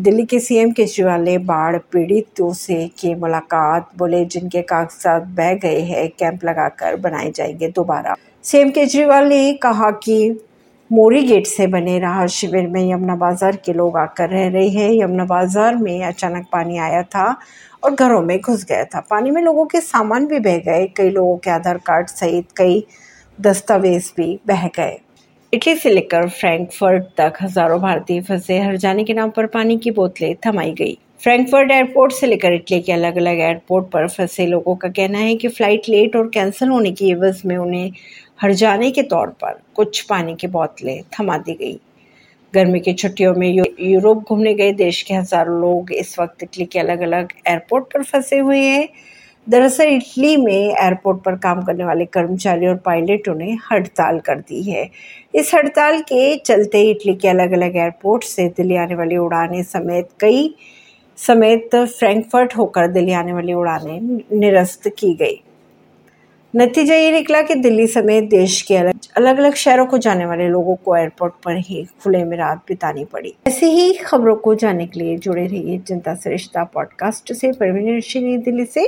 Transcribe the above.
दिल्ली के सीएम केजरीवाल ने बाढ़ पीड़ितों से की मुलाकात, बोले, जिनके कागजात बह गए हैं, कैंप लगाकर बनाए जाएँगे दोबारा। सीएम केजरीवाल ने कहा कि मोरी गेट से बने राहत शिविर में यमुना बाज़ार के लोग आकर रह रहे हैं। यमुना बाज़ार में अचानक पानी आया था और घरों में घुस गया था। पानी में लोगों के सामान भी बह गए। कई लोगों के आधार कार्ड सहित कई दस्तावेज़ भी बह गए। इटली से लेकर फ्रैंकफर्ट तक हज़ारों भारतीय फंसे हर जाने के नाम पर पानी की बोतलें थमाई गई। फ्रैंकफर्ट एयरपोर्ट से लेकर इटली के अलग अलग एयरपोर्ट पर फंसे लोगों का कहना है कि फ़्लाइट लेट और कैंसिल होने की एवज में उन्हें हर जाने के तौर पर कुछ पानी की बोतलें थमा दी गई। गर्मी की छुट्टियों में यूरोप घूमने गए देश के हज़ारों लोग इस वक्त इटली के अलग अलग एयरपोर्ट पर फंसे हुए हैं। दरअसल इटली में एयरपोर्ट पर काम करने वाले कर्मचारी और पायलटों ने हड़ताल कर दी है। इस हड़ताल के चलते इटली के अलग अलग एयरपोर्ट से दिल्ली आने वाली उड़ानें समेत कई समेत फ्रैंकफर्ट होकर दिल्ली आने वाली उड़ानें निरस्त की गई। नतीजा ये निकला कि दिल्ली समेत देश के अलग अलग अलग शहरों को जाने वाले लोगों को एयरपोर्ट पर ही खुले में रात बितानी पड़ी। ऐसी ही खबरों को जानने के लिए जुड़े रहिए जनता सरिश्ता पॉडकास्ट से। परवीन दिल्ली से।